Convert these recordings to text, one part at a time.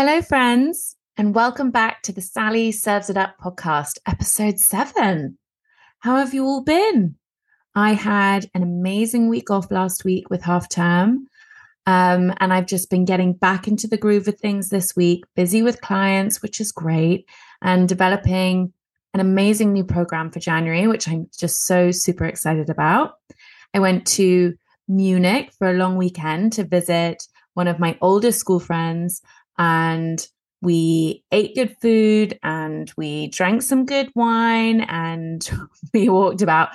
Hello, friends, and welcome back to the Sally Serves It Up podcast, episode seven. How have you all been? I had an amazing week off last week with half term. Um, and I've just been getting back into the groove of things this week, busy with clients, which is great, and developing an amazing new program for January, which I'm just so super excited about. I went to Munich for a long weekend to visit one of my oldest school friends and we ate good food and we drank some good wine and we walked about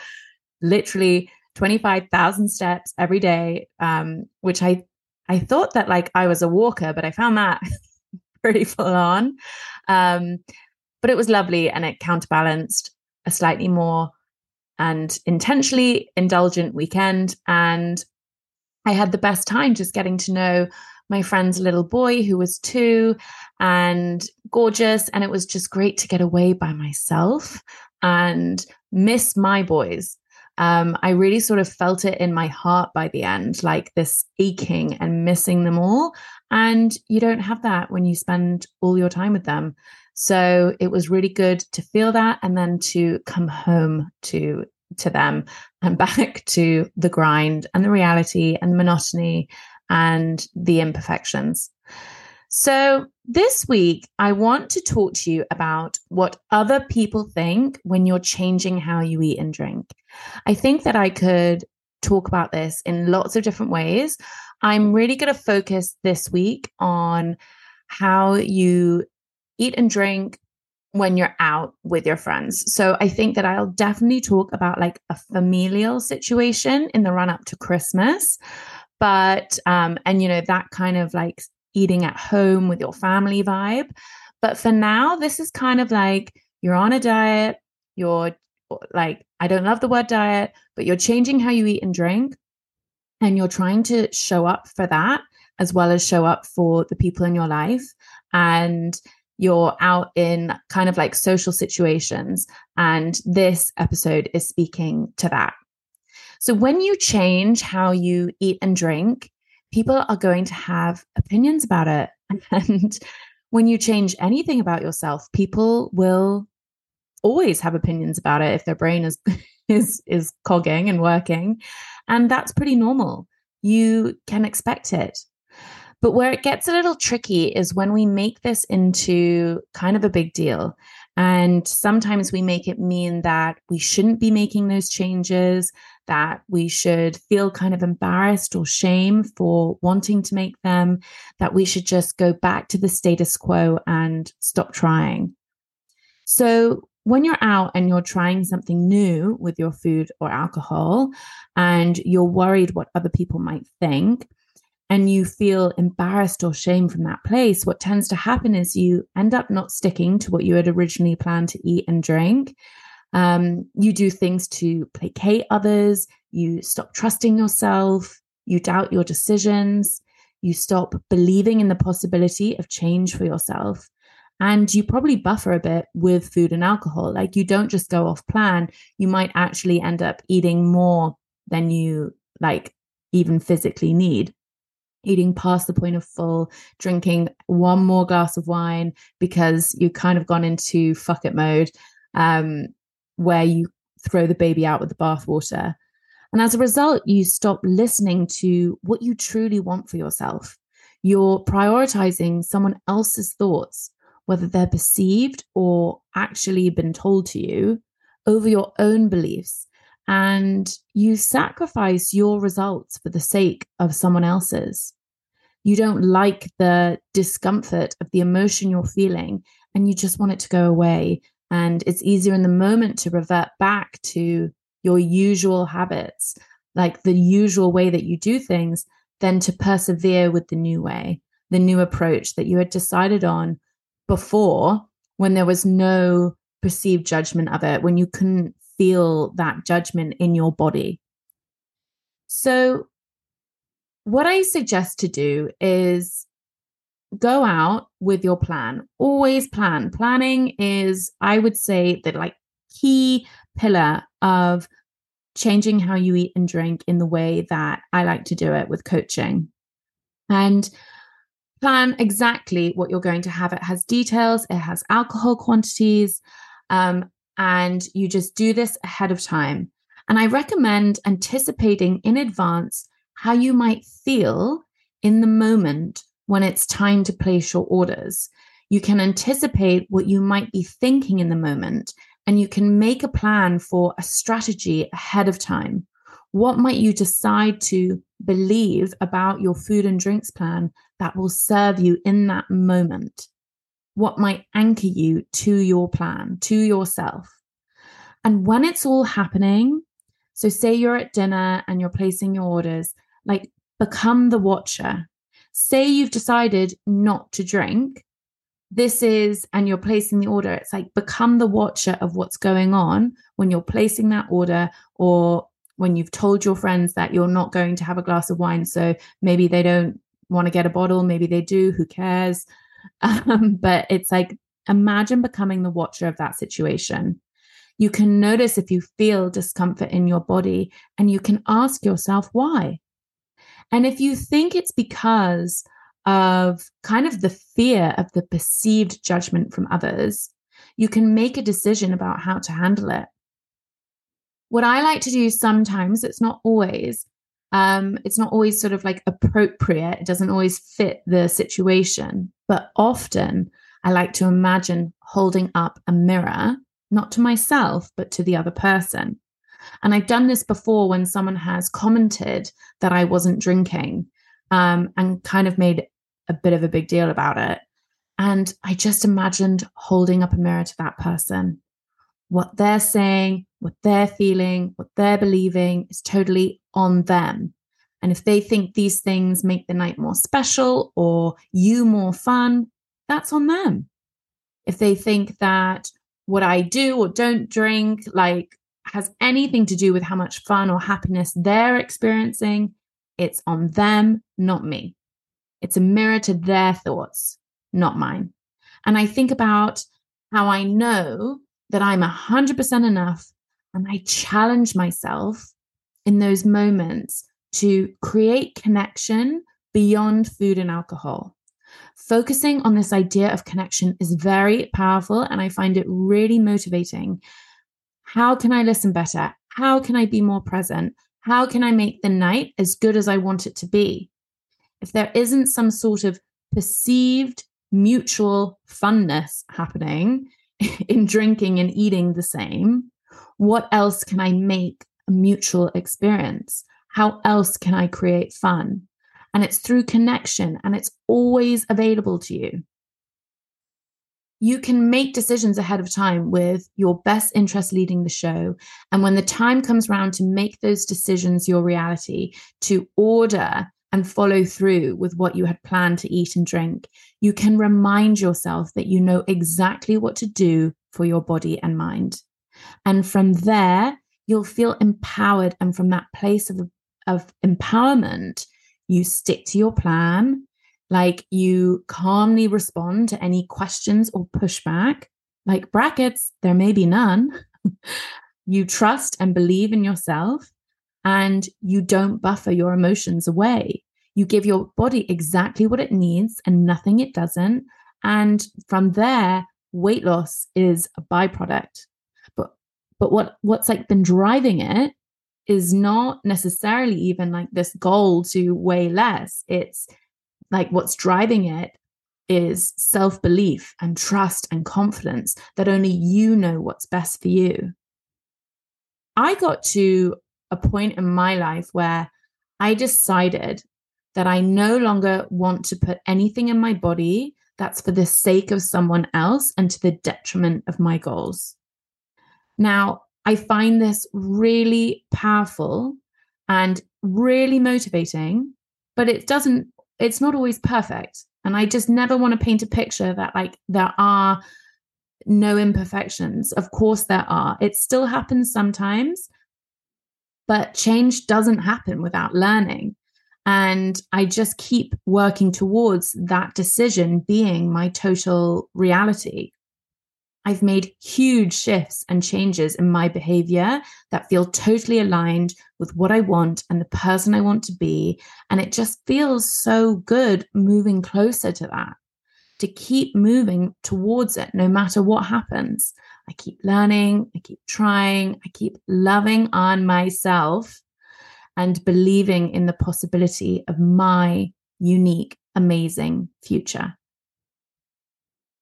literally 25,000 steps every day um, which I I thought that like I was a walker but I found that pretty full on. Um, but it was lovely and it counterbalanced a slightly more and intentionally indulgent weekend. And I had the best time just getting to know my friend's little boy who was two and gorgeous. And it was just great to get away by myself and miss my boys. Um, I really sort of felt it in my heart by the end, like this aching and missing them all. And you don't have that when you spend all your time with them. So it was really good to feel that and then to come home to to them and back to the grind and the reality and the monotony and the imperfections. So, this week, I want to talk to you about what other people think when you're changing how you eat and drink. I think that I could talk about this in lots of different ways. I'm really going to focus this week on how you eat and drink when you're out with your friends. So I think that I'll definitely talk about like a familial situation in the run up to Christmas but um and you know that kind of like eating at home with your family vibe. But for now this is kind of like you're on a diet you're like i don't love the word diet but you're changing how you eat and drink and you're trying to show up for that as well as show up for the people in your life and you're out in kind of like social situations and this episode is speaking to that so when you change how you eat and drink, people are going to have opinions about it. And when you change anything about yourself, people will always have opinions about it if their brain is is is cogging and working. And that's pretty normal. You can expect it. But where it gets a little tricky is when we make this into kind of a big deal. And sometimes we make it mean that we shouldn't be making those changes, that we should feel kind of embarrassed or shame for wanting to make them, that we should just go back to the status quo and stop trying. So, when you're out and you're trying something new with your food or alcohol, and you're worried what other people might think, and you feel embarrassed or shame from that place, what tends to happen is you end up not sticking to what you had originally planned to eat and drink. Um, you do things to placate others. You stop trusting yourself. You doubt your decisions. You stop believing in the possibility of change for yourself. And you probably buffer a bit with food and alcohol. Like you don't just go off plan. You might actually end up eating more than you like even physically need eating past the point of full, drinking one more glass of wine because you've kind of gone into fuck it mode. Um, where you throw the baby out with the bathwater. And as a result, you stop listening to what you truly want for yourself. You're prioritizing someone else's thoughts, whether they're perceived or actually been told to you, over your own beliefs. And you sacrifice your results for the sake of someone else's. You don't like the discomfort of the emotion you're feeling, and you just want it to go away and it's easier in the moment to revert back to your usual habits, like the usual way that you do things, than to persevere with the new way, the new approach that you had decided on before when there was no perceived judgment of it, when you couldn't feel that judgment in your body. So, what I suggest to do is go out with your plan. Always plan. Planning is, I would say, the like key pillar of changing how you eat and drink in the way that I like to do it with coaching. And plan exactly what you're going to have. It has details, it has alcohol quantities, um, and you just do this ahead of time. And I recommend anticipating in advance how you might feel in the moment when it's time to place your orders. You can anticipate what you might be thinking in the moment, and you can make a plan for a strategy ahead of time. What might you decide to believe about your food and drinks plan that will serve you in that moment? What might anchor you to your plan, to yourself? And when it's all happening, so say you're at dinner and you're placing your orders, like become the watcher. Say you've decided not to drink. This is, and you're placing the order. It's like become the watcher of what's going on when you're placing that order or when you've told your friends that you're not going to have a glass of wine. So maybe they don't want to get a bottle, maybe they do, who cares? Um, but it's like imagine becoming the watcher of that situation. You can notice if you feel discomfort in your body and you can ask yourself why. And if you think it's because of kind of the fear of the perceived judgment from others, you can make a decision about how to handle it. What I like to do sometimes, it's not always, um, it's not always sort of like appropriate. It doesn't always fit the situation. But often I like to imagine holding up a mirror, not to myself, but to the other person. And I've done this before when someone has commented that I wasn't drinking um, and kind of made a bit of a big deal about it. And I just imagined holding up a mirror to that person. What they're saying, what they're feeling, what they're believing is totally on them. And if they think these things make the night more special or you more fun, that's on them. If they think that what I do or don't drink like has anything to do with how much fun or happiness they're experiencing, it's on them, not me. It's a mirror to their thoughts, not mine. And I think about how I know that I'm 100% enough and I challenge myself in those moments to create connection beyond food and alcohol. Focusing on this idea of connection is very powerful, and I find it really motivating. How can I listen better? How can I be more present? How can I make the night as good as I want it to be? If there isn't some sort of perceived mutual funness happening in drinking and eating the same, what else can I make a mutual experience? How else can I create fun? And it's through connection and it's always available to you. You can make decisions ahead of time with your best interest leading the show. And when the time comes around to make those decisions your reality, to order and follow through with what you had planned to eat and drink, you can remind yourself that you know exactly what to do for your body and mind. And from there, you'll feel empowered. And from that place of, of empowerment, you stick to your plan, like you calmly respond to any questions or pushback, like brackets, there may be none. you trust and believe in yourself, and you don't buffer your emotions away. You give your body exactly what it needs and nothing it doesn't. And from there, weight loss is a byproduct. But but what what's like been driving it is not necessarily even like this goal to weigh less. It's like what's driving it is self belief and trust and confidence that only you know what's best for you. I got to a point in my life where I decided that I no longer want to put anything in my body that's for the sake of someone else and to the detriment of my goals. Now, I find this really powerful and really motivating, but it doesn't, it's not always perfect. And I just never want to paint a picture that like there are no imperfections. Of course, there are. It still happens sometimes, but change doesn't happen without learning. And I just keep working towards that decision being my total reality. I've made huge shifts and changes in my behavior that feel totally aligned with what I want and the person I want to be. And it just feels so good moving closer to that, to keep moving towards it no matter what happens. I keep learning, I keep trying, I keep loving on myself and believing in the possibility of my unique, amazing future.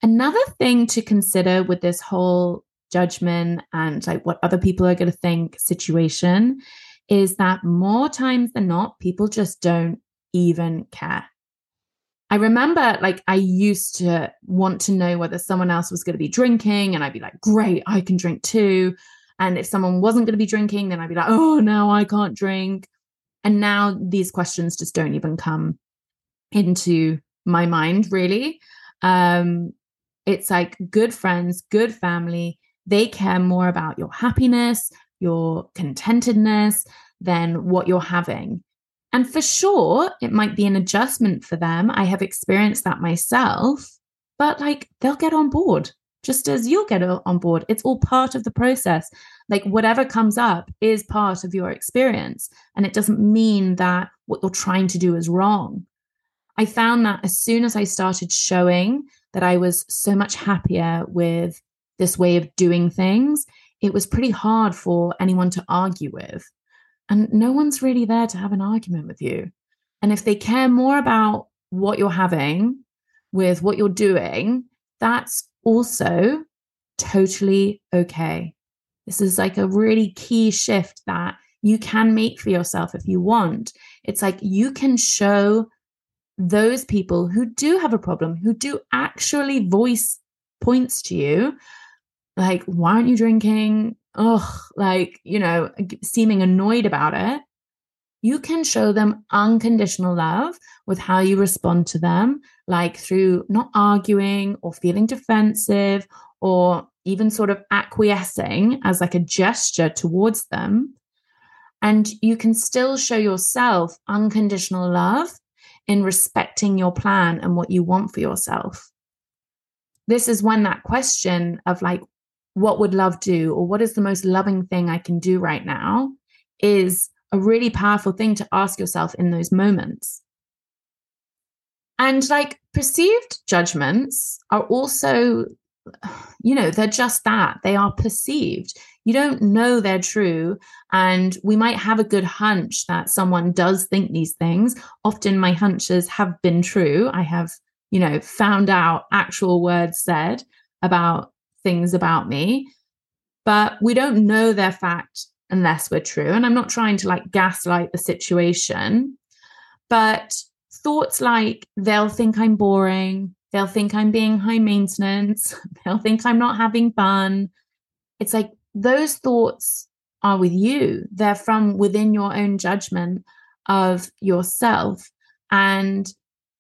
Another thing to consider with this whole judgment and like what other people are going to think situation is that more times than not, people just don't even care. I remember like I used to want to know whether someone else was going to be drinking, and I'd be like, great, I can drink too. And if someone wasn't going to be drinking, then I'd be like, oh, no, I can't drink. And now these questions just don't even come into my mind, really. Um, it's like good friends, good family. They care more about your happiness, your contentedness than what you're having. And for sure, it might be an adjustment for them. I have experienced that myself, but like they'll get on board just as you'll get on board. It's all part of the process. Like whatever comes up is part of your experience. And it doesn't mean that what you're trying to do is wrong. I found that as soon as I started showing that I was so much happier with this way of doing things, it was pretty hard for anyone to argue with. And no one's really there to have an argument with you. And if they care more about what you're having with what you're doing, that's also totally okay. This is like a really key shift that you can make for yourself if you want. It's like you can show those people who do have a problem, who do actually voice points to you, like, why aren't you drinking? Oh, like, you know, seeming annoyed about it. You can show them unconditional love with how you respond to them, like through not arguing or feeling defensive or even sort of acquiescing as like a gesture towards them. And you can still show yourself unconditional love in respecting your plan and what you want for yourself. This is when that question of like, what would love do, or what is the most loving thing I can do right now, is a really powerful thing to ask yourself in those moments. And like perceived judgments are also, you know, they're just that. They are perceived. You don't know they're true. And we might have a good hunch that someone does think these things. Often my hunches have been true. I have, you know, found out actual words said about things about me. But we don't know their fact unless we're true. And I'm not trying to like gaslight the situation, but thoughts like they'll think I'm boring, they'll think I'm being high maintenance, they'll think I'm not having fun. It's like those thoughts are with you. They're from within your own judgment of yourself. And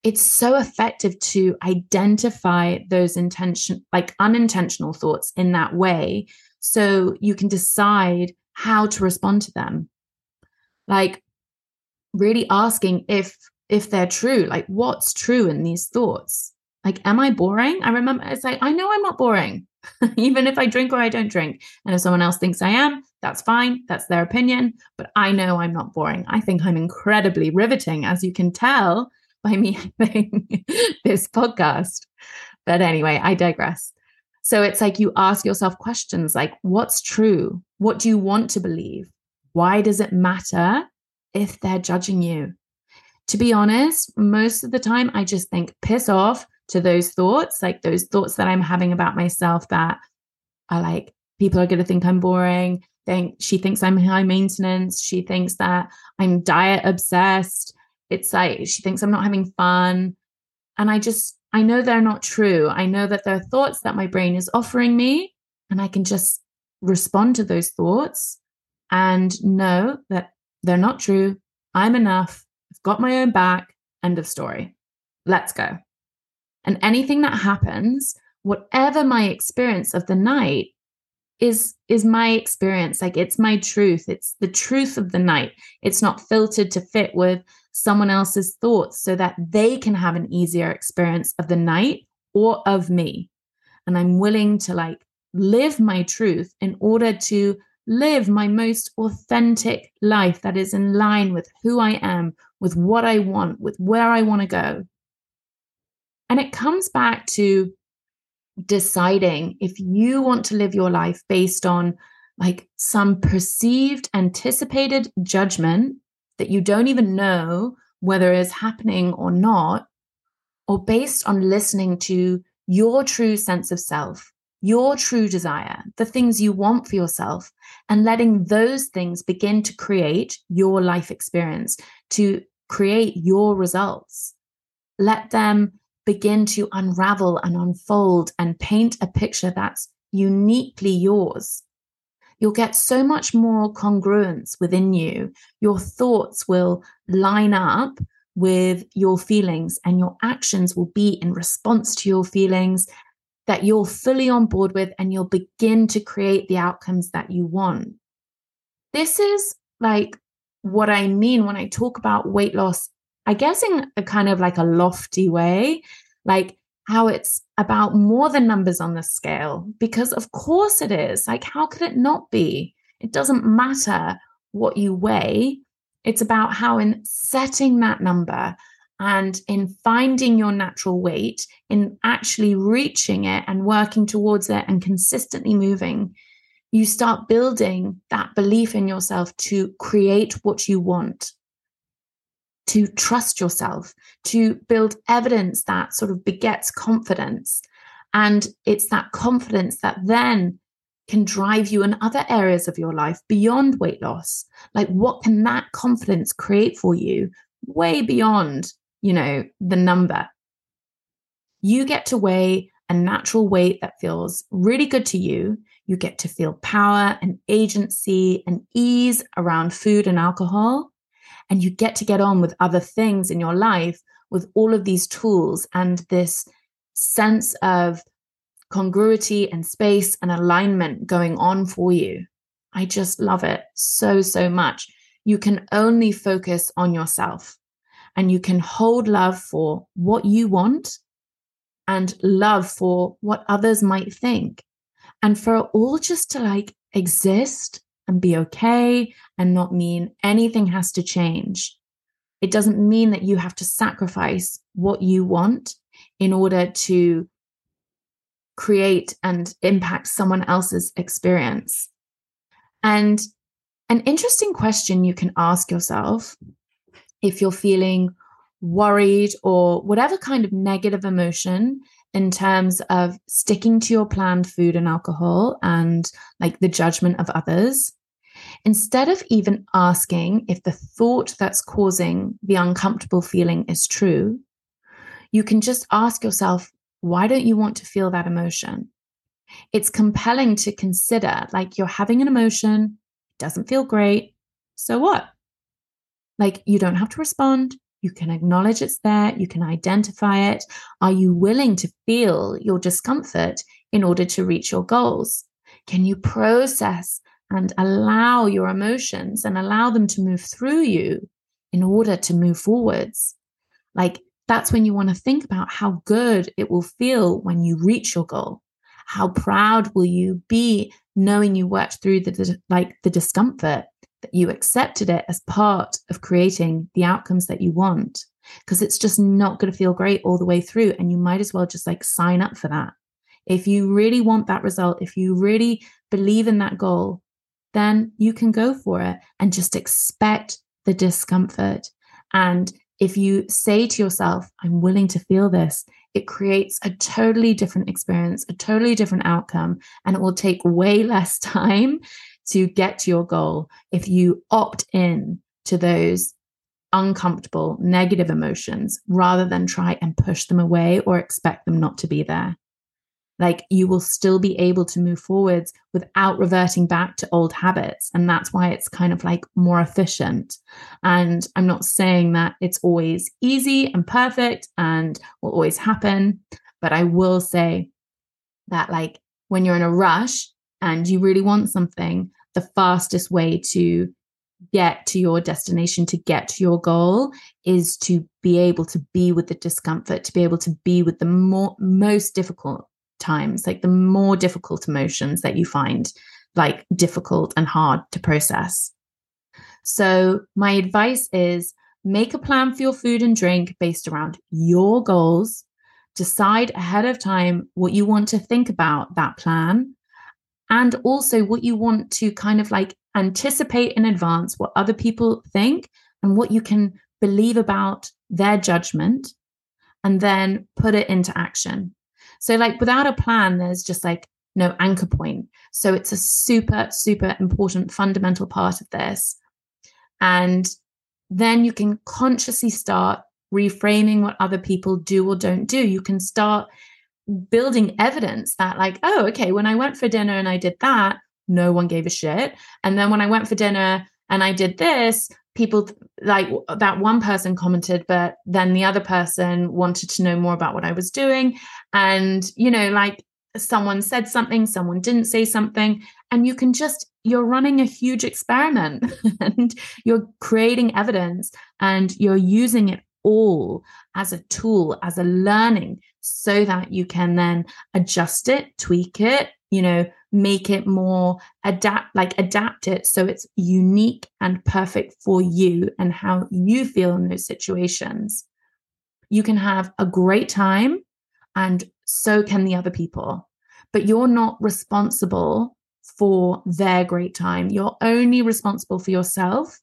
it's so effective to identify those intention, like unintentional thoughts in that way. So you can decide how to respond to them. Like really asking if if they're true, like what's true in these thoughts? Like, am I boring? I remember it's like, I know I'm not boring. even if I drink or I don't drink. And if someone else thinks I am, that's fine. That's their opinion. But I know I'm not boring. I think I'm incredibly riveting, as you can tell by me having this podcast. But anyway, I digress. So it's like you ask yourself questions like, what's true? What do you want to believe? Why does it matter if they're judging you? To be honest, most of the time I just think, piss off, to those thoughts, like those thoughts that I'm having about myself that are like, people are going to think I'm boring. Think she thinks I'm high maintenance. She thinks that I'm diet obsessed. It's like she thinks I'm not having fun. And I just, I know they're not true. I know that they're thoughts that my brain is offering me. And I can just respond to those thoughts and know that they're not true. I'm enough. I've got my own back. End of story. Let's go. And anything that happens, whatever my experience of the night is is my experience. Like it's my truth. It's the truth of the night. It's not filtered to fit with someone else's thoughts so that they can have an easier experience of the night or of me. And i'm willing to like live my truth in order to live my most authentic life that is in line with who I am, with what I want, with where I want to go. And it comes back to deciding if you want to live your life based on like some perceived anticipated judgment that you don't even know whether is happening or not, or based on listening to your true sense of self, your true desire, the things you want for yourself, and letting those things begin to create your life experience, to create your results. Let them begin to unravel and unfold and paint a picture that's uniquely yours. You'll get so much more congruence within you. Your thoughts will line up with your feelings, and your actions will be in response to your feelings that you're fully on board with, and you'll begin to create the outcomes that you want. This is like what I mean when I talk about weight loss, I guess in a kind of like a lofty way, like how it's about more than numbers on the scale, because of course it is. Like, how could it not be? It doesn't matter what you weigh. It's about how, in setting that number and in finding your natural weight, in actually reaching it and working towards it and consistently moving, you start building that belief in yourself to create what you want, to trust yourself, to build evidence that sort of begets confidence. And it's that confidence that then can drive you in other areas of your life beyond weight loss. Like, what can that confidence create for you way beyond, you know, the number? You get to weigh a natural weight that feels really good to you. You get to feel power and agency and ease around food and alcohol. And you get to get on with other things in your life with all of these tools and this sense of congruity and space and alignment going on for you. I just love it so, so much. You can only focus on yourself and you can hold love for what you want and love for what others might think. And for all just to like exist and be okay and not mean anything has to change. It doesn't mean that you have to sacrifice what you want in order to create and impact someone else's experience. And an interesting question you can ask yourself if you're feeling worried or whatever kind of negative emotion in terms of sticking to your planned food and alcohol and like the judgment of others, instead of even asking if the thought that's causing the uncomfortable feeling is true, you can just ask yourself, why don't you want to feel that emotion? It's compelling to consider like you're having an emotion, it doesn't feel great. So what? Like you don't have to respond. You can acknowledge it's there. You can identify it. Are you willing to feel your discomfort in order to reach your goals? Can you process and allow your emotions and allow them to move through you in order to move forwards? Like that's when you want to think about how good it will feel when you reach your goal. How proud will you be knowing you worked through the like the discomfort that you accepted it as part of creating the outcomes that you want because it's just not going to feel great all the way through and you might as well just like sign up for that. If you really want that result, if you really believe in that goal, then you can go for it and just expect the discomfort. And if you say to yourself, I'm willing to feel this, it creates a totally different experience, a totally different outcome, and it will take way less time to get to your goal if you opt in to those uncomfortable negative emotions rather than try and push them away or expect them not to be there like you will still be able to move forwards without reverting back to old habits. And that's why it's kind of like more efficient. And i'm not saying that it's always easy and perfect and will always happen but i will say that like when you're in a rush and you really want something the fastest way to get to your destination to get to your goal is to be able to be with the discomfort to be able to be with the more most difficult times, like the more difficult emotions that you find like difficult and hard to process. So, my advice is make a plan for your food and drink based around your goals. Decide ahead of time what you want to think about that plan and also what you want to kind of like anticipate in advance what other people think and what you can believe about their judgment and then put it into action. So, like, without a plan, there's just like no anchor point. So, it's a super, super important fundamental part of this. And then you can consciously start reframing what other people do or don't do. You can start building evidence that, like, oh, okay, when I went for dinner and I did that, no one gave a shit. And then when I went for dinner and I did this, people like that one person commented but then the other person wanted to know more about what i was doing and you know like someone said something someone didn't say something and you can just you're running a huge experiment and you're creating evidence and you're using it all as a tool as a learning so that you can then adjust it tweak it you know make it more adapt like adapt it so it's unique and perfect for you and how you feel in those situations. You can have a great time and so can the other people. But you're not responsible for their great time. You're only responsible for yourself.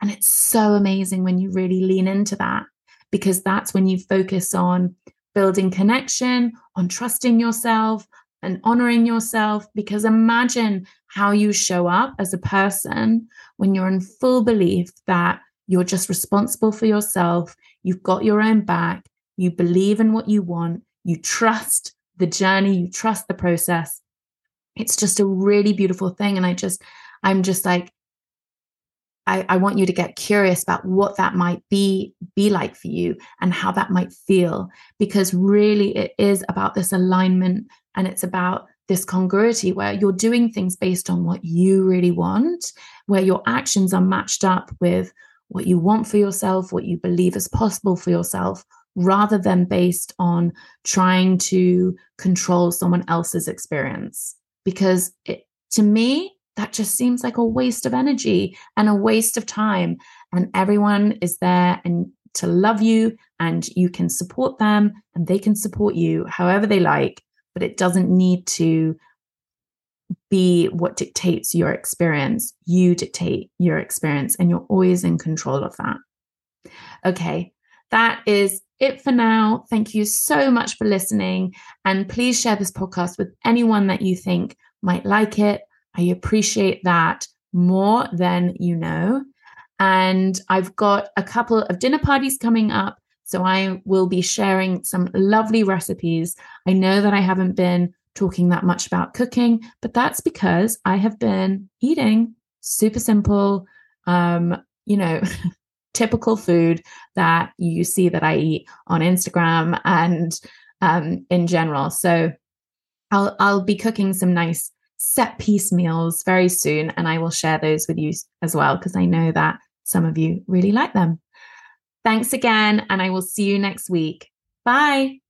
And it's so amazing when you really lean into that because that's when you focus on building connection on trusting yourself and honoring yourself. Because imagine how you show up as a person when you're in full belief that you're just responsible for yourself, you've got your own back, you believe in what you want, you trust the journey, you trust the process. It's just a really beautiful thing. And I just, I'm just like, I, I, want you to get curious about what that might be be like for you and how that might feel because really it is about this alignment and it's about this congruity where you're doing things based on what you really want where your actions are matched up with what you want for yourself what you believe is possible for yourself rather than based on trying to control someone else's experience because it, to me that just seems like a waste of energy and a waste of time. And everyone is there and to love you and you can support them and they can support you however they like, but it doesn't need to be what dictates your experience. You dictate your experience and you're always in control of that. Okay, that is it for now. Thank you so much for listening. And please share this podcast with anyone that you think might like it I appreciate that more than you know. And I've got a couple of dinner parties coming up. So I will be sharing some lovely recipes. I know that I haven't been talking that much about cooking, but that's because I have been eating super simple, um, you know, typical food that you see that I eat on Instagram and um, in general. So I'll I'll be cooking some nice set piece meals very soon. And I will share those with you as well, because I know that some of you really like them. Thanks again. And I will see you next week. Bye.